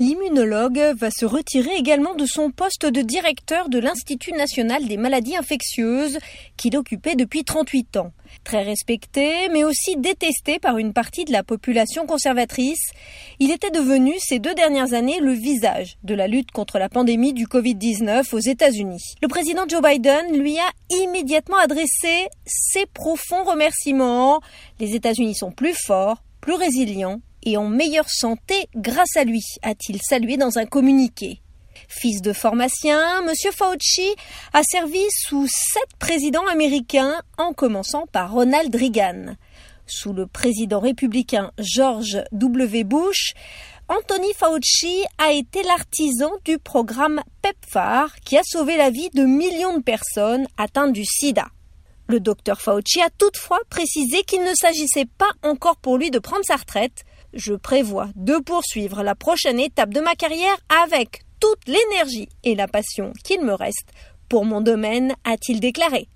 L'immunologue va se retirer également de son poste de directeur de l'Institut national des maladies infectieuses qu'il occupait depuis 38 ans. Très respecté, mais aussi détesté par une partie de la population conservatrice, il était devenu ces deux dernières années le visage de la lutte contre la pandémie du Covid-19 aux États-Unis. Le président Joe Biden lui a immédiatement adressé ses profonds remerciements. Les États-Unis sont plus forts, plus résilients et en meilleure santé grâce à lui, a-t-il salué dans un communiqué. Fils de pharmacien, M. Fauci a servi sous sept présidents américains, en commençant par Ronald Reagan. Sous le président républicain George W. Bush, Anthony Fauci a été l'artisan du programme PEPFAR qui a sauvé la vie de millions de personnes atteintes du sida. Le docteur Fauci a toutefois précisé qu'il ne s'agissait pas encore pour lui de prendre sa retraite, je prévois de poursuivre la prochaine étape de ma carrière avec toute l'énergie et la passion qu'il me reste pour mon domaine, a-t-il déclaré.